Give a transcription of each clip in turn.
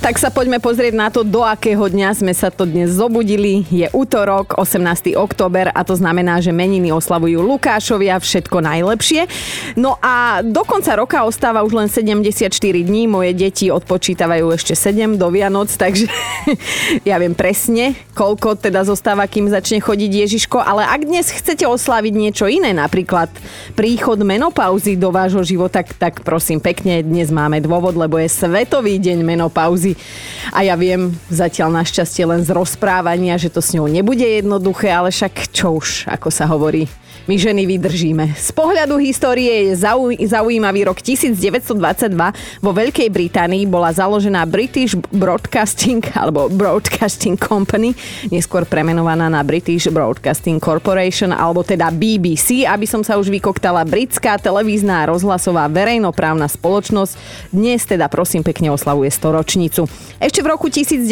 Tak sa poďme pozrieť na to, do akého dňa sme sa to dnes zobudili. Je útorok, 18. október a to znamená, že meniny oslavujú Lukášovia, všetko najlepšie. No a do konca roka ostáva už len 74 dní, moje deti odpočítavajú ešte 7 do Vianoc, takže ja viem presne, koľko teda zostáva, kým začne chodiť Ježiško, ale ak dnes chcete oslaviť niečo iné, napríklad príchod menopauzy do vášho života, tak prosím pekne, dnes máme dôvod, lebo je Svetový deň menopauzy veci. A ja viem zatiaľ našťastie len z rozprávania, že to s ňou nebude jednoduché, ale však čo už, ako sa hovorí my ženy vydržíme. Z pohľadu histórie je zau, zaujímavý rok 1922. Vo Veľkej Británii bola založená British Broadcasting alebo Broadcasting Company, neskôr premenovaná na British Broadcasting Corporation alebo teda BBC, aby som sa už vykoktala britská televízna a rozhlasová verejnoprávna spoločnosť. Dnes teda prosím pekne oslavuje storočnicu. Ešte v roku 1911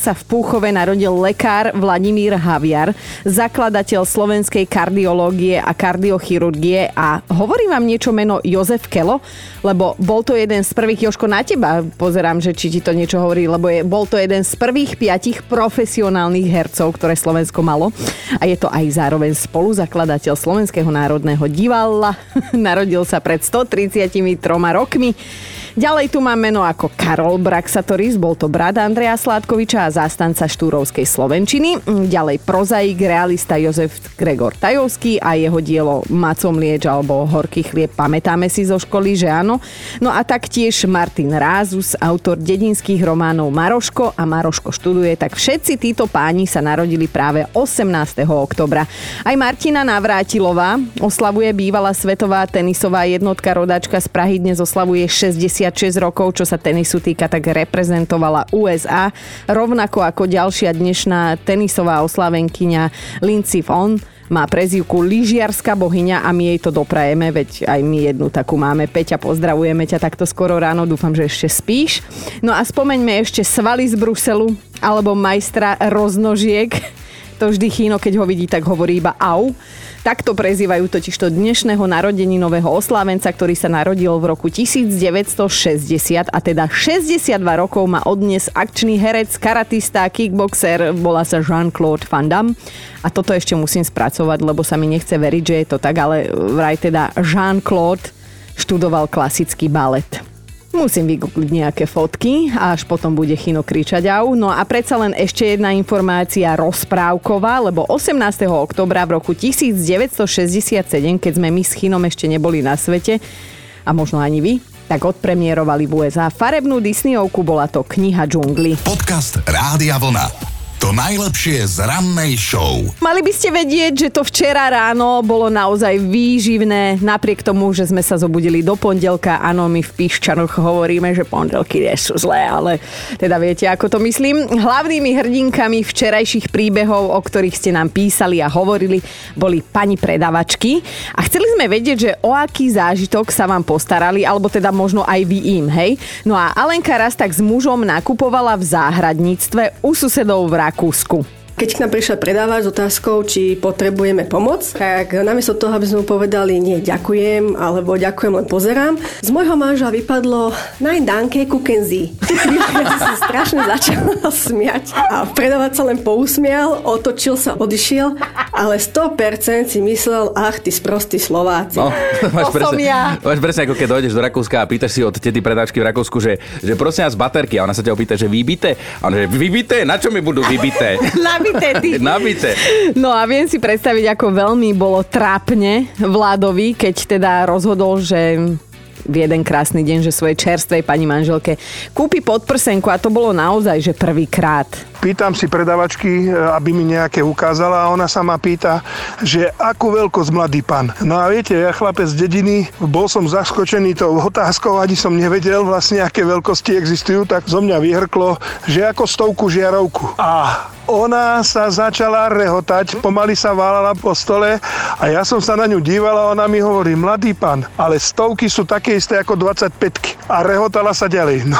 sa v Púchove narodil lekár Vladimír Haviar, zakladateľ slovenskej kardiológie kardiológie a kardiochirurgie a hovorí vám niečo meno Jozef Kelo, lebo bol to jeden z prvých, Joško, na teba pozerám, že či ti to niečo hovorí, lebo je, bol to jeden z prvých piatich profesionálnych hercov, ktoré Slovensko malo a je to aj zároveň spoluzakladateľ Slovenského národného divadla. Narodil sa pred 133 rokmi. Ďalej tu mám meno ako Karol Braxatoris, bol to brat Andreja Sládkoviča a zástanca štúrovskej Slovenčiny. Ďalej prozaik, realista Jozef Gregor Tajovský a jeho dielo Macom lieč alebo Horký chlieb. Pamätáme si zo školy, že áno. No a taktiež Martin Rázus, autor dedinských románov Maroško a Maroško študuje, tak všetci títo páni sa narodili práve 18. oktobra. Aj Martina Navrátilová oslavuje bývalá svetová tenisová jednotka rodačka z Prahy, dnes oslavuje 60 56 rokov, čo sa tenisu týka, tak reprezentovala USA, rovnako ako ďalšia dnešná tenisová oslavenkyňa Lindsey Vonn má prezivku lyžiarská bohyňa a my jej to doprajeme, veď aj my jednu takú máme. Peťa, pozdravujeme ťa takto skoro ráno, dúfam, že ešte spíš. No a spomeňme ešte svaly z Bruselu, alebo majstra roznožiek. To vždy Chino, keď ho vidí, tak hovorí iba au. Takto prezývajú totižto dnešného narodení nového oslávenca, ktorý sa narodil v roku 1960 a teda 62 rokov má odnes akčný herec, karatista, kickboxer, volá sa Jean-Claude Van Damme. A toto ešte musím spracovať, lebo sa mi nechce veriť, že je to tak, ale vraj teda Jean-Claude študoval klasický balet. Musím vygoogliť nejaké fotky až potom bude Chino kričať au. No a predsa len ešte jedna informácia rozprávková, lebo 18. oktobra v roku 1967, keď sme my s Chinom ešte neboli na svete, a možno ani vy, tak odpremierovali v USA farebnú Disneyovku, bola to Kniha džungly. Podcast Rádia Vlna. To najlepšie z rannej show. Mali by ste vedieť, že to včera ráno bolo naozaj výživné, napriek tomu, že sme sa zobudili do pondelka. Áno, my v Piščanoch hovoríme, že pondelky nie sú zlé, ale teda viete, ako to myslím. Hlavnými hrdinkami včerajších príbehov, o ktorých ste nám písali a hovorili, boli pani predavačky. A chceli sme vedieť, že o aký zážitok sa vám postarali, alebo teda možno aj vy im, hej? No a Alenka raz tak s mužom nakupovala v záhradníctve u susedov v Rakúsku. Keď k nám prišla predávač s otázkou, či potrebujeme pomoc, tak namiesto toho, aby sme mu povedali nie, ďakujem, alebo ďakujem, len pozerám, z môjho manžela vypadlo Nein danke, kukenzi. Ja sa strašne začala smiať a predávač sa len pousmial, otočil sa, odišiel, ale 100% si myslel, ach, ty sprostí Slováci. No, máš, presne, ja. máš presne ako keď dojdeš do Rakúska a pýtaš si od tety predáčky v Rakúsku, že, že prosím vás baterky a ona sa ťa opýta, že vybité? A ona že vybité? Na čo mi budú vybité? nabité. Ty. nabité. No a viem si predstaviť, ako veľmi bolo trápne Vládovi, keď teda rozhodol, že v jeden krásny deň, že svojej čerstvej pani manželke kúpi podprsenku a to bolo naozaj, že prvýkrát. Pýtam si predavačky, aby mi nejaké ukázala a ona sa ma pýta, že akú veľkosť mladý pán. No a viete, ja chlapec z dediny, bol som zaskočený tou otázkou, ani som nevedel vlastne, aké veľkosti existujú, tak zo mňa vyhrklo, že ako stovku žiarovku. A ona sa začala rehotať, pomaly sa válala po stole a ja som sa na ňu díval a ona mi hovorí, mladý pán, ale stovky sú také isté ako 25 a rehotala sa ďalej. No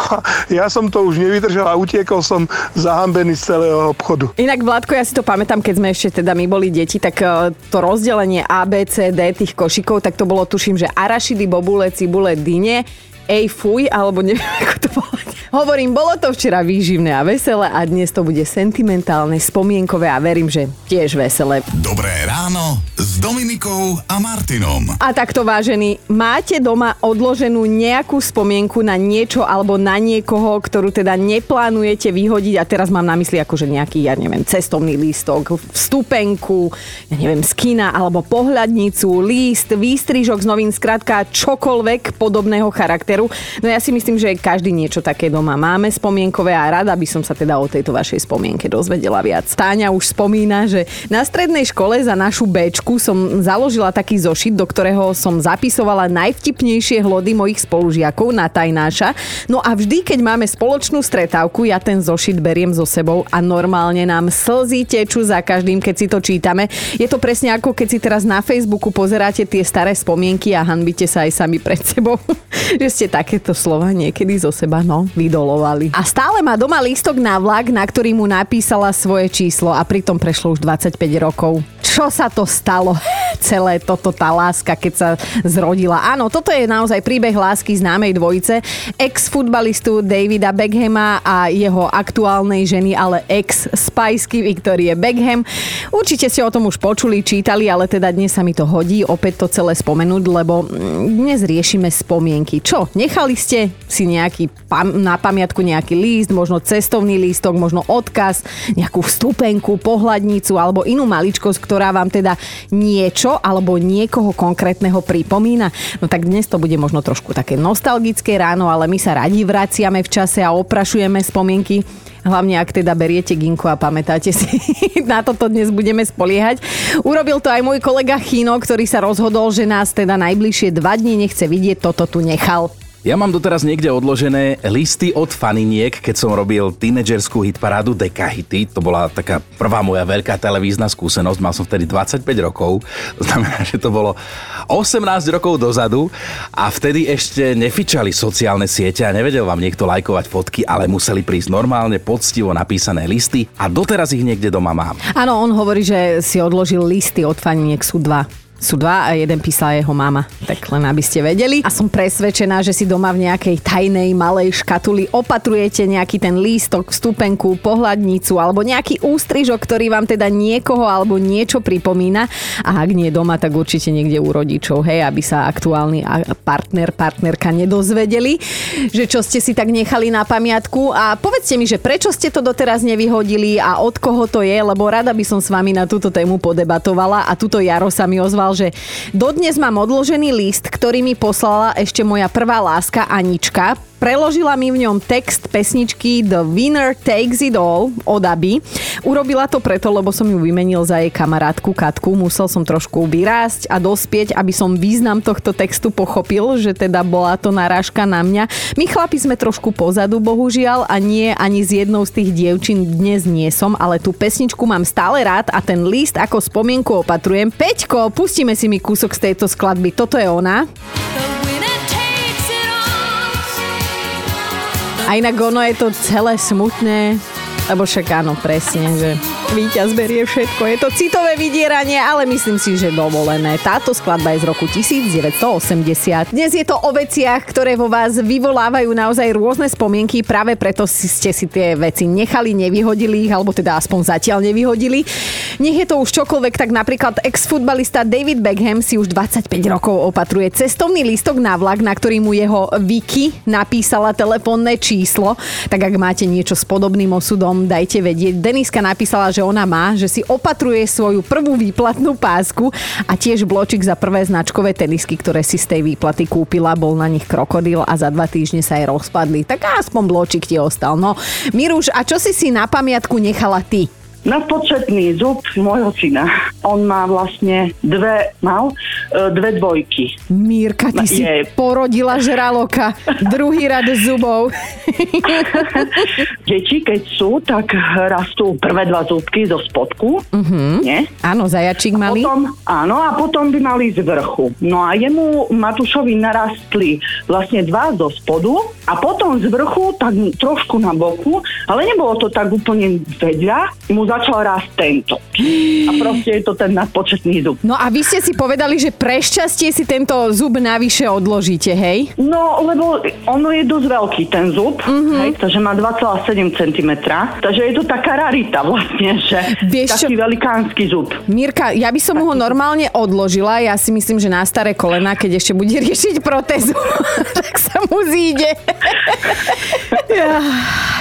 ja som to už nevydržal a utiekol som zahambený z celého obchodu. Inak, Vládko, ja si to pamätám, keď sme ešte teda my boli deti, tak e, to rozdelenie A, B, C, D tých košikov, tak to bolo tuším, že arašidy, bobule, cibule, dyne, ej fuj, alebo neviem, ako to bolo. Hovorím, bolo to včera výživné a veselé a dnes to bude sentimentálne, spomienkové a verím, že tiež veselé. Dobré ráno s Dominikou a Martinom. A takto vážení, máte doma odloženú nejakú spomienku na niečo alebo na niekoho, ktorú teda neplánujete vyhodiť a teraz mám na mysli akože nejaký, ja neviem, cestovný lístok, vstupenku, ja neviem, z kina alebo pohľadnicu, líst, výstrižok z novín, skrátka čokoľvek podobného charakteru. No ja si myslím, že každý niečo také doma máme spomienkové a rada by som sa teda o tejto vašej spomienke dozvedela viac. Táňa už spomína, že na strednej škole za našu Bčku som založila taký zošit, do ktorého som zapisovala najvtipnejšie hlody mojich spolužiakov na tajnáša. No a vždy, keď máme spoločnú stretávku, ja ten zošit beriem so sebou a normálne nám slzy tečú za každým, keď si to čítame. Je to presne ako keď si teraz na Facebooku pozeráte tie staré spomienky a hanbite sa aj sami pred sebou, že ste takéto slova niekedy zo seba no, vydolovali. A stále má doma lístok na vlak, na ktorý mu napísala svoje číslo a pritom prešlo už 25 rokov. Čo sa to stalo? Celé toto, tá láska, keď sa zrodila. Áno, toto je naozaj príbeh lásky známej dvojice. Ex-futbalistu Davida Beckhama a jeho aktuálnej ženy, ale ex-spajsky Victorie Beckham. Určite ste o tom už počuli, čítali, ale teda dnes sa mi to hodí opäť to celé spomenúť, lebo mm, dnes riešime spomienky. Čo, nechali ste si nejaký pam- na pamiatku nejaký líst, možno cestovný lístok, možno odkaz, nejakú vstupenku, pohľadnicu alebo inú maličkosť, ktorá vám teda niečo alebo niekoho konkrétneho pripomína. No tak dnes to bude možno trošku také nostalgické ráno, ale my sa radi vraciame v čase a oprašujeme spomienky. Hlavne ak teda beriete ginku a pamätáte si, na toto dnes budeme spoliehať. Urobil to aj môj kolega Chino, ktorý sa rozhodol, že nás teda najbližšie dva dni nechce vidieť, toto tu nechal. Ja mám doteraz niekde odložené listy od faniniek, keď som robil tínedžerskú hitparádu Deka Hity. To bola taká prvá moja veľká televízna skúsenosť. Mal som vtedy 25 rokov. To znamená, že to bolo 18 rokov dozadu a vtedy ešte nefičali sociálne siete a nevedel vám niekto lajkovať fotky, ale museli prísť normálne, poctivo napísané listy a doteraz ich niekde doma mám. Áno, on hovorí, že si odložil listy od faniniek, sú dva sú dva a jeden písala jeho mama. Tak len aby ste vedeli. A som presvedčená, že si doma v nejakej tajnej malej škatuli opatrujete nejaký ten lístok, vstupenku, pohľadnicu alebo nejaký ústrižok, ktorý vám teda niekoho alebo niečo pripomína. A ak nie doma, tak určite niekde u rodičov, hej, aby sa aktuálny partner, partnerka nedozvedeli, že čo ste si tak nechali na pamiatku. A povedzte mi, že prečo ste to doteraz nevyhodili a od koho to je, lebo rada by som s vami na túto tému podebatovala a túto Jaro sa mi ozval povedal, že dodnes mám odložený list, ktorý mi poslala ešte moja prvá láska Anička. Preložila mi v ňom text pesničky The Winner Takes It All od Aby. Urobila to preto, lebo som ju vymenil za jej kamarátku Katku. Musel som trošku vyrásť a dospieť, aby som význam tohto textu pochopil, že teda bola to narážka na mňa. My chlapi sme trošku pozadu, bohužiaľ, a nie ani z jednou z tých dievčín dnes nie som, ale tú pesničku mám stále rád a ten list ako spomienku opatrujem. Peťko, pustíme si mi kúsok z tejto skladby. Toto je ona. A inak ono je to celé smutné, lebo však áno, presne, že víťaz berie všetko. Je to citové vydieranie, ale myslím si, že dovolené. Táto skladba je z roku 1980. Dnes je to o veciach, ktoré vo vás vyvolávajú naozaj rôzne spomienky, práve preto ste si tie veci nechali, nevyhodili ich, alebo teda aspoň zatiaľ nevyhodili. Nech je to už čokoľvek, tak napríklad ex-futbalista David Beckham si už 25 rokov opatruje cestovný lístok na vlak, na ktorý mu jeho Vicky napísala telefónne číslo. Tak ak máte niečo s podobným osudom, dajte vedieť. Deniska napísala, že ona má, že si opatruje svoju prvú výplatnú pásku a tiež bločik za prvé značkové tenisky, ktoré si z tej výplaty kúpila. Bol na nich krokodil a za dva týždne sa aj rozpadli. Tak aspoň bločik ti ostal. No, Miruš, a čo si si na pamiatku nechala ty? Nadpočetný zub môjho syna. On má vlastne dve, mal e, dve dvojky. Mírka, ty si Je. porodila žraloka. Druhý rad zubov. Deti, keď sú, tak rastú prvé dva zúbky zo spodku. Uh-huh. Nie? Áno, zajačík malý. Potom, áno, a potom by mali z vrchu. No a jemu Matúšovi narastli vlastne dva zo spodu a potom z vrchu tak trošku na boku, ale nebolo to tak úplne vedľa, mu začal rásť tento. A proste je to ten nadpočetný zub. No a vy ste si povedali, že pre šťastie si tento zub navyše odložíte, hej? No, lebo ono je dosť veľký ten zub, uh-huh. hej, takže má 2,7 cm. Takže je to taká rarita vlastne, že Vieš čo? taký velikánsky zub. Mirka, ja by som mu ho normálne odložila. Ja si myslím, že na staré kolena, keď ešte bude riešiť protézu, tak sa mu zíde. Ja,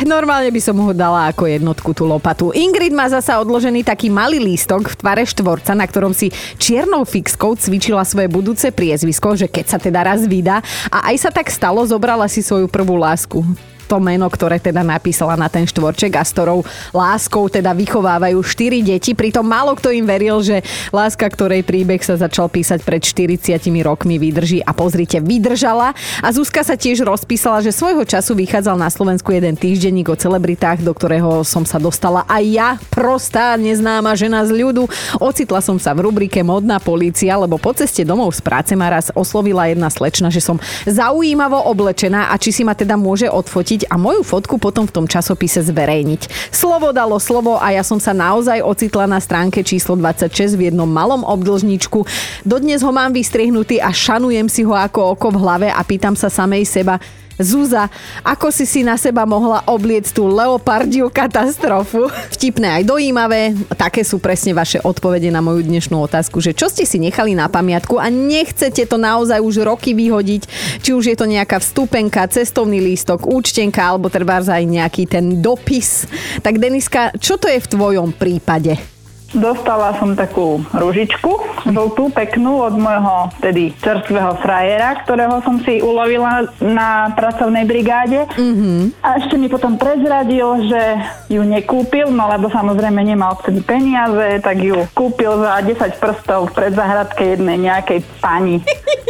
Normálne by som ho dala ako jednotku tú lopatu. Ingrid má zasa odložený taký malý lístok v tvare štvorca, na ktorom si čiernou fixkou cvičila svoje budúce priezvisko, že keď sa teda raz vydá. A aj sa tak stalo, zobrala si svoju prvú lásku to meno, ktoré teda napísala na ten štvorček a s ktorou láskou teda vychovávajú štyri deti. Pritom málo kto im veril, že láska, ktorej príbeh sa začal písať pred 40 rokmi, vydrží a pozrite, vydržala. A Zuzka sa tiež rozpísala, že svojho času vychádzal na Slovensku jeden týždenník o celebritách, do ktorého som sa dostala aj ja, prostá, neznáma žena z ľudu. Ocitla som sa v rubrike Modná polícia, lebo po ceste domov z práce ma raz oslovila jedna slečna, že som zaujímavo oblečená a či si ma teda môže odfotiť a moju fotku potom v tom časopise zverejniť. Slovo dalo slovo a ja som sa naozaj ocitla na stránke číslo 26 v jednom malom obdlžníčku. Dodnes ho mám vystrihnutý a šanujem si ho ako oko v hlave a pýtam sa samej seba, Zúza, ako si si na seba mohla obliec tú leopardiu katastrofu? Vtipné aj dojímavé, také sú presne vaše odpovede na moju dnešnú otázku, že čo ste si nechali na pamiatku a nechcete to naozaj už roky vyhodiť, či už je to nejaká vstupenka, cestovný lístok, účtenka alebo treba aj nejaký ten dopis. Tak Deniska, čo to je v tvojom prípade? Dostala som takú ružičku, žltú, peknú od môjho tedy čerstvého frajera, ktorého som si ulovila na pracovnej brigáde. Mm-hmm. A ešte mi potom prezradil, že ju nekúpil, no lebo samozrejme nemal vtedy peniaze, tak ju kúpil za 10 prstov v predzahradke jednej nejakej pani.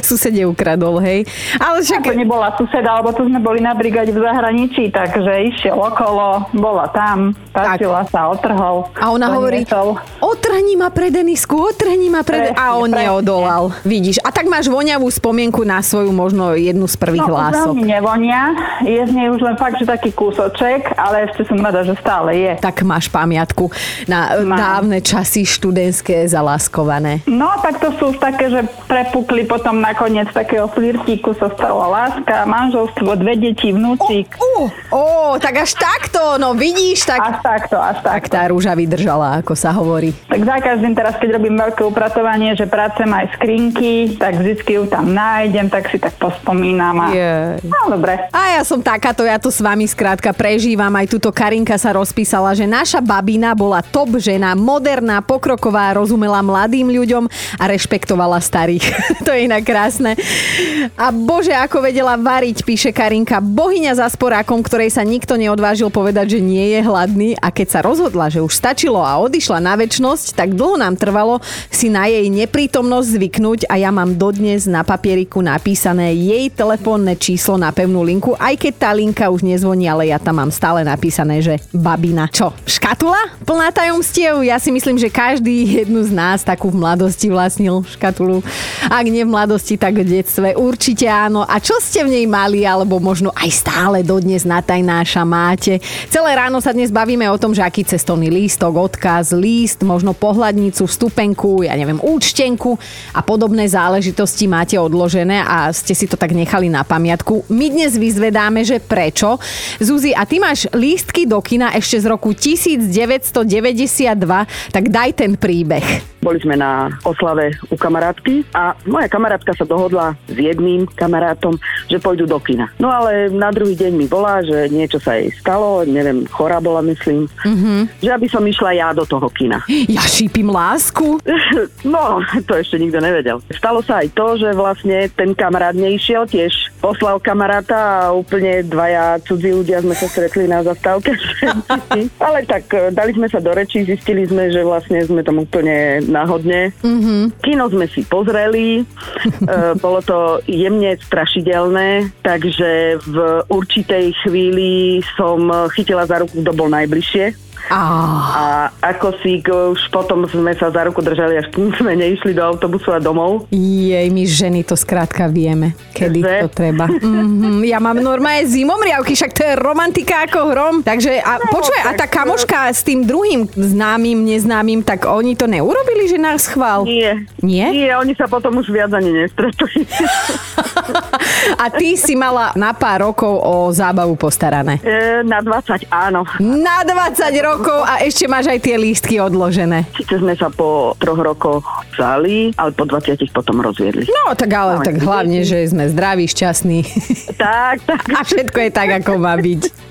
Susede ukradol, hej. Ale však... To nebola suseda, lebo tu sme boli na brigáde v zahraničí, takže išiel okolo, bola tam, páčila sa, otrhol. A ona hovorí, doniesol. otrhni ma pre Denisku, otrhni ma pre... Presne, a on presne. neodolal. Vidíš. A tak máš voňavú spomienku na svoju možno jednu z prvých No, lások. veľmi nevonia. Je z nej už len fakt, že taký kúsoček, ale ešte som rada, že stále je. Tak máš pamiatku na Mám. dávne časy študentské zaláskované. No, tak to sú také, že prepukli potom nakoniec takého flirtíku sa stala láska, manželstvo, dve deti, vnúčik. Ó, ó, tak až takto, no vidíš, tak... Až takto, až Tak tá rúža vydržala, ako sa hovorí. Tak za každým teraz, keď robím veľké upratovanie, že pracujem aj skrinky, tak vždy ju tam nájdem, tak si tak pospomínam. A... Jej. No, dobre. A ja som takáto, ja to s vami skrátka prežívam. Aj túto Karinka sa rozpísala, že naša babina bola top žena, moderná, pokroková, rozumela mladým ľuďom a rešpektovala starých. to je inak krásne. A bože, ako vedela variť, píše Karinka. Bohyňa za sporákom, ktorej sa nikto neodvážil povedať, že nie je hladný a keď sa rozhodla, že už stačilo a odišla na väčnosť, tak dlho nám trvalo si na jej neprítomnosť zvyknúť a ja mám dodnes na papieriku napísané jej telefónne číslo na pevnú linku, aj keď tá linka už nezvoní, ale ja tam mám stále napísané, že babina. Čo, škatula plná tajomstiev? Ja si myslím, že každý jednu z nás takú v mladosti vlastnil škatulu. Ak nie v mladosti, tak v detstve určite áno. A čo ste v nej mali, alebo možno aj stále dodnes natajnáša máte? Celé ráno sa dnes bavíme o tom, že aký cestovný lístok, odkaz, líst, možno pohľadnicu, vstupenku, ja neviem, účtenku a podobné záležitosti máte odložené a ste si to tak nechali na pamiatku. My dnes vyzvedáme, že prečo. Zuzi, a ty máš lístky do kina ešte z roku 1992, tak daj ten príbeh. Boli sme na oslave u kamarátky a moja kamarátka sa dohodla s jedným kamarátom, že pôjdu do kina. No ale na druhý deň mi volá, že niečo sa jej stalo, neviem, chorá bola myslím, mm-hmm. že aby som išla ja do toho kina. Ja šípim lásku. No, to ešte nikto nevedel. Stalo sa aj to, že vlastne ten kamarát neišiel, tiež poslal kamaráta a úplne dvaja cudzí ľudia sme sa stretli na zastávke. ale tak e, dali sme sa do reči, zistili sme, že vlastne sme tam úplne náhodne. Mm-hmm. Kino sme si pozreli, bolo to jemne strašidelné, takže v určitej chvíli som chytila za ruku, kto bol najbližšie. A ako si už potom sme sa za ruku držali, až kým sme neišli do autobusu a domov. Jej, my ženy to skrátka vieme, kedy že? to treba. Mm-hmm, ja mám normálne zimomriavky, však to je romantika ako hrom. Takže a no, počuj, a tá kamoška s tým druhým známym, neznámym, tak oni to neurobili, že nás chvál? Nie. Nie? Nie, oni sa potom už viac ani nestretli. a ty si mala na pár rokov o zábavu postarané? E, na 20, áno. Na 20 rokov? Rokov a ešte máš aj tie lístky odložené. Sice sme sa po troch rokoch vzali, ale po 20 potom rozviedli. No tak ale, ale tak hlavne, že sme zdraví, šťastní. Tak, tak. A všetko je tak, ako má byť.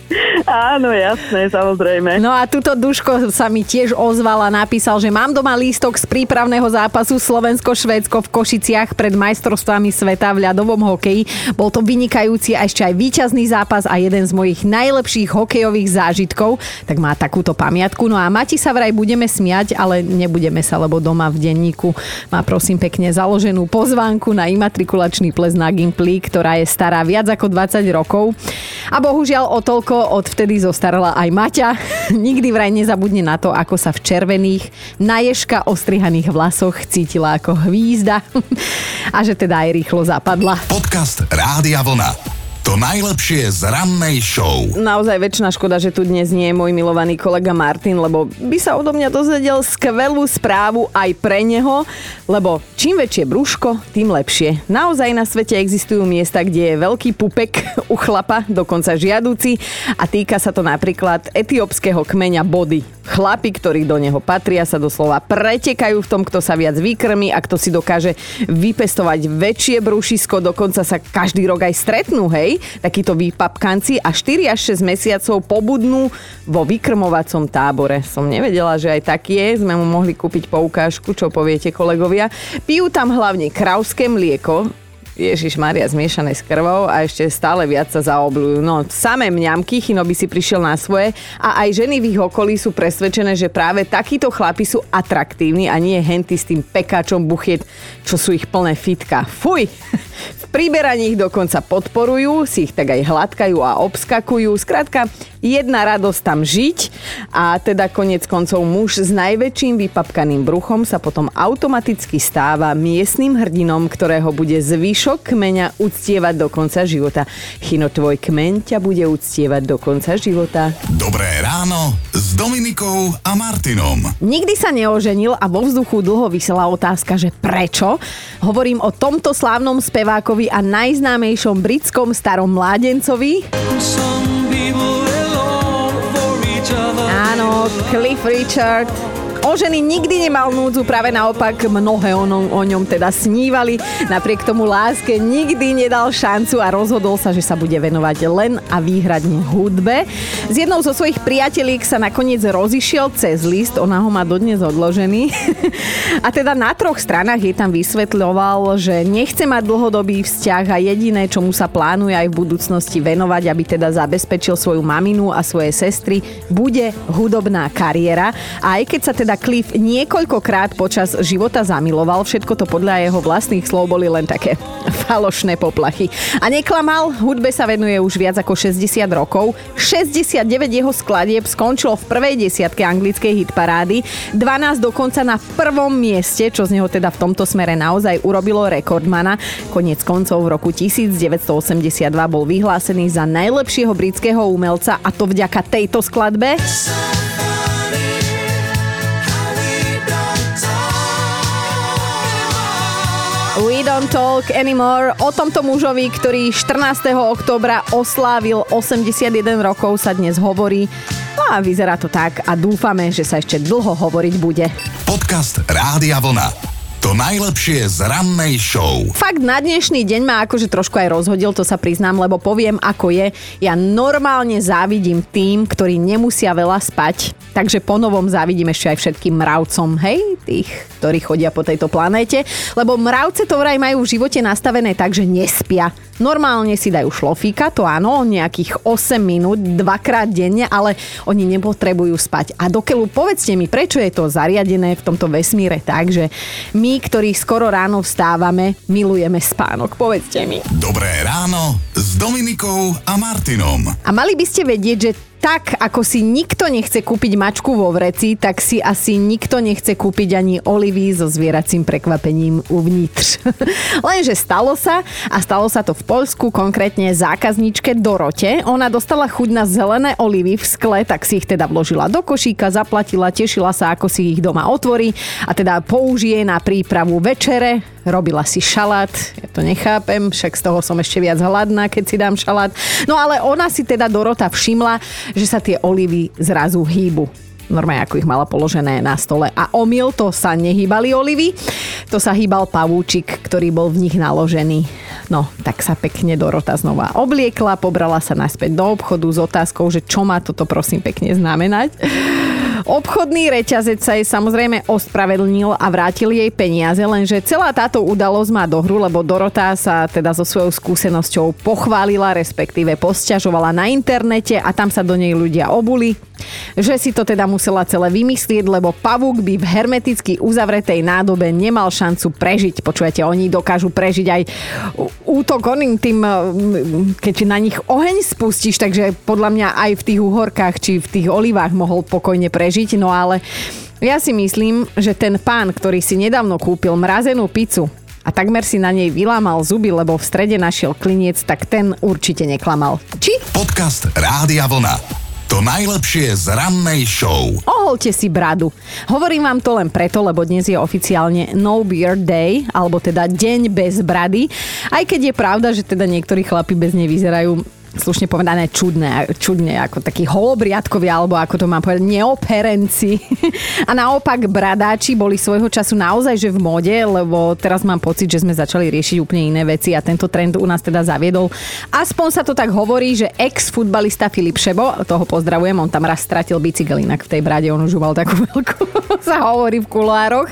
Áno, jasné, samozrejme. No a tuto Duško sa mi tiež ozval a napísal, že mám doma lístok z prípravného zápasu Slovensko-Švédsko v Košiciach pred majstrovstvami sveta v ľadovom hokeji. Bol to vynikajúci a ešte aj víťazný zápas a jeden z mojich najlepších hokejových zážitkov. Tak má takúto pamiatku. No a Mati sa vraj budeme smiať, ale nebudeme sa, lebo doma v denníku má prosím pekne založenú pozvánku na imatrikulačný ples na Gimply, ktorá je stará viac ako 20 rokov. A bohužiaľ o toľko odvtedy zostarla aj Maťa. Nikdy vraj nezabudne na to, ako sa v červených, na ježka ostrihaných vlasoch cítila ako hvízda a že teda aj rýchlo zapadla. Podcast Rádia Vlna. To najlepšie z rannej show. Naozaj väčšina škoda, že tu dnes nie je môj milovaný kolega Martin, lebo by sa odo mňa dozvedel skvelú správu aj pre neho, lebo čím väčšie brúško, tým lepšie. Naozaj na svete existujú miesta, kde je veľký pupek u chlapa, dokonca žiaduci a týka sa to napríklad etiópskeho kmeňa body. Chlapi, ktorí do neho patria, sa doslova pretekajú v tom, kto sa viac vykrmi a kto si dokáže vypestovať väčšie brúšisko, dokonca sa každý rok aj stretnú, hej? Takíto výpapkanci a 4 až 6 mesiacov pobudnú vo vykrmovacom tábore. Som nevedela, že aj tak je, sme mu mohli kúpiť poukážku, čo poviete kolegovia. Pijú tam hlavne krauské mlieko, Ježiš Maria zmiešané s krvou a ešte stále viac sa zaobľujú. No, samé mňamky, Chino by si prišiel na svoje a aj ženy v ich okolí sú presvedčené, že práve takíto chlapi sú atraktívni a nie henty s tým pekáčom buchiet, čo sú ich plné fitka. Fuj! Priberaní ich dokonca podporujú, si ich tak aj hladkajú a obskakujú. Skrátka, jedna radosť tam žiť a teda konec koncov muž s najväčším vypapkaným bruchom sa potom automaticky stáva miestnym hrdinom, ktorého bude zvyšok kmeňa uctievať do konca života. Chino, tvoj kmeň ťa bude uctievať do konca života. Dobré ráno s Dominikou a Martinom. Nikdy sa neoženil a vo vzduchu dlho vysela otázka, že prečo? Hovorím o tomto slávnom spevákovi a najznámejšom britskom starom mládencovi. Áno, Cliff Richard O ženy nikdy nemal núdzu, práve naopak mnohé o, ňom, o ňom teda snívali. Napriek tomu láske nikdy nedal šancu a rozhodol sa, že sa bude venovať len a výhradne hudbe. S jednou zo svojich priateliek sa nakoniec rozišiel cez list, ona ho má dodnes odložený. a teda na troch stranách je tam vysvetľoval, že nechce mať dlhodobý vzťah a jediné, čomu sa plánuje aj v budúcnosti venovať, aby teda zabezpečil svoju maminu a svoje sestry, bude hudobná kariéra. A aj keď sa teda Cliff niekoľkokrát počas života zamiloval. Všetko to podľa jeho vlastných slov boli len také falošné poplachy. A neklamal, hudbe sa venuje už viac ako 60 rokov. 69 jeho skladieb skončilo v prvej desiatke anglickej hitparády, 12 dokonca na prvom mieste, čo z neho teda v tomto smere naozaj urobilo rekordmana. Konec koncov v roku 1982 bol vyhlásený za najlepšieho britského umelca a to vďaka tejto skladbe. We Don't Talk Anymore. O tomto mužovi, ktorý 14. oktobra oslávil 81 rokov, sa dnes hovorí. No a vyzerá to tak a dúfame, že sa ešte dlho hovoriť bude. Podcast Rádia Vlna. To najlepšie z rannej show. Fakt na dnešný deň ma akože trošku aj rozhodil, to sa priznám, lebo poviem ako je. Ja normálne závidím tým, ktorí nemusia veľa spať, takže ponovom závidím ešte aj všetkým mravcom, hej, tých, ktorí chodia po tejto planéte, lebo mravce to vraj majú v živote nastavené tak, že nespia. Normálne si dajú šlofíka, to áno, nejakých 8 minút, dvakrát denne, ale oni nepotrebujú spať. A dokeľu povedzte mi, prečo je to zariadené v tomto vesmíre tak, že my, ktorí skoro ráno vstávame, milujeme spánok. Povedzte mi. Dobré ráno s Dominikou a Martinom. A mali by ste vedieť, že tak, ako si nikto nechce kúpiť mačku vo vreci, tak si asi nikto nechce kúpiť ani olivy so zvieracím prekvapením uvnitř. Lenže stalo sa a stalo sa to v Poľsku, konkrétne zákazničke Dorote. Ona dostala chuť na zelené olivy v skle, tak si ich teda vložila do košíka, zaplatila, tešila sa, ako si ich doma otvorí a teda použije na prípravu večere, robila si šalát, ja to nechápem, však z toho som ešte viac hladná, keď si dám šalát. No ale ona si teda Dorota všimla, že sa tie olivy zrazu hýbu normálne ako ich mala položené na stole. A omyl to sa nehýbali olivy, to sa hýbal pavúčik, ktorý bol v nich naložený. No, tak sa pekne Dorota znova obliekla, pobrala sa naspäť do obchodu s otázkou, že čo má toto prosím pekne znamenať. Obchodný reťazec sa jej samozrejme ospravedlnil a vrátil jej peniaze, lenže celá táto udalosť má dohru, lebo Dorota sa teda so svojou skúsenosťou pochválila, respektíve posťažovala na internete a tam sa do nej ľudia obuli že si to teda musela celé vymyslieť, lebo pavúk by v hermeticky uzavretej nádobe nemal šancu prežiť. Počujete, oni dokážu prežiť aj útok oným tým, keď na nich oheň spustíš, takže podľa mňa aj v tých uhorkách či v tých olivách mohol pokojne prežiť, no ale ja si myslím, že ten pán, ktorý si nedávno kúpil mrazenú pizzu a takmer si na nej vylámal zuby, lebo v strede našiel kliniec, tak ten určite neklamal. Či? Podcast Rádia Vlna. To najlepšie z rannej show. Oholte si bradu. Hovorím vám to len preto, lebo dnes je oficiálne No Beard Day, alebo teda deň bez brady. Aj keď je pravda, že teda niektorí chlapi bez nej vyzerajú slušne povedané čudné, čudne, ako takí holobriadkovia, alebo ako to mám povedať, neoperenci. A naopak bradáči boli svojho času naozaj že v móde, lebo teraz mám pocit, že sme začali riešiť úplne iné veci a tento trend u nás teda zaviedol. Aspoň sa to tak hovorí, že ex-futbalista Filip Šebo, toho pozdravujem, on tam raz stratil bicykel, inak v tej brade on už mal takú veľkú, sa hovorí v kulároch.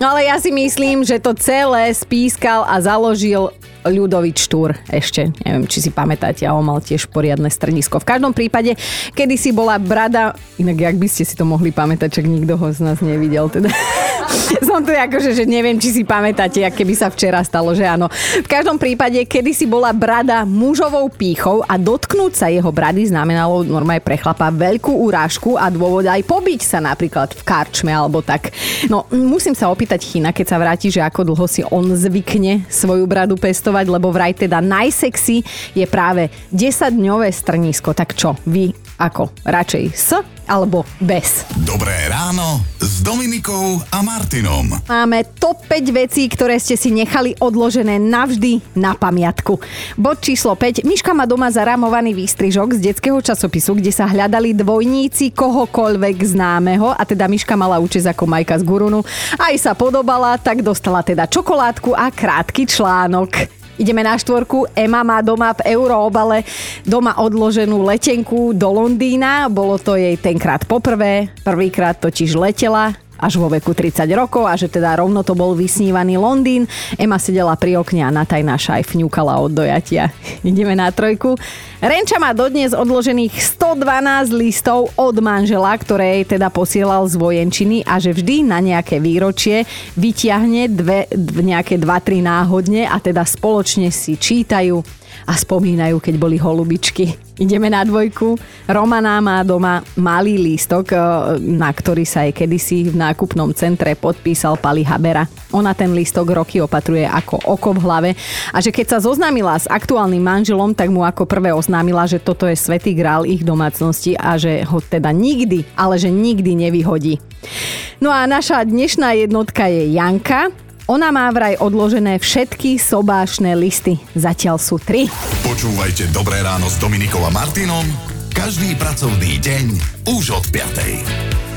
Ale ja si myslím, že to celé spískal a založil Ľudovič Štúr ešte, neviem, či si pamätáte, a on mal tiež poriadne stredisko. V každom prípade, kedy si bola brada, inak jak by ste si to mohli pamätať, čak nikto ho z nás nevidel, teda. Som tu akože, že neviem, či si pamätáte, aké by sa včera stalo, že áno. V každom prípade, kedy si bola brada mužovou pýchou a dotknúť sa jeho brady znamenalo normálne pre chlapa veľkú urážku a dôvod aj pobiť sa napríklad v karčme alebo tak. No, musím sa opýtať China, keď sa vráti, že ako dlho si on zvykne svoju bradu pestovať, lebo vraj teda najsexy je práve 10-dňové strnisko. Tak čo, vy ako? Radšej s alebo bez? Dobré ráno s Dominikou a Martinom. Máme top 5 vecí, ktoré ste si nechali odložené navždy na pamiatku. Bod číslo 5. Miška má doma zarámovaný výstrižok z detského časopisu, kde sa hľadali dvojníci kohokoľvek známeho a teda Miška mala účes ako Majka z Gurunu. Aj sa podobala, tak dostala teda čokoládku a krátky článok. Ideme na štvorku. Ema má doma v euroobale doma odloženú letenku do Londýna. Bolo to jej tenkrát poprvé. Prvýkrát totiž letela až vo veku 30 rokov a že teda rovno to bol vysnívaný Londýn. Ema sedela pri okne a Nataj naša aj fňukala od dojatia. Ideme na trojku. Renča má dodnes odložených 112 listov od manžela, ktoré jej teda posielal z vojenčiny a že vždy na nejaké výročie vyťahne dve, nejaké 2-3 náhodne a teda spoločne si čítajú a spomínajú, keď boli holubičky. Ideme na dvojku. Romana má doma malý lístok, e, na ktorý sa jej kedysi v nákupnom centre podpísal Pali Habera. Ona ten lístok roky opatruje ako oko v hlave a že keď sa zoznámila s aktuálnym manželom, tak mu ako prvé oznámila, že toto je svetý grál ich domácnosti a že ho teda nikdy, ale že nikdy nevyhodí. No a naša dnešná jednotka je Janka. Ona má vraj odložené všetky sobášne listy. Zatiaľ sú tri. Počúvajte Dobré ráno s Dominikom a Martinom každý pracovný deň už od 5.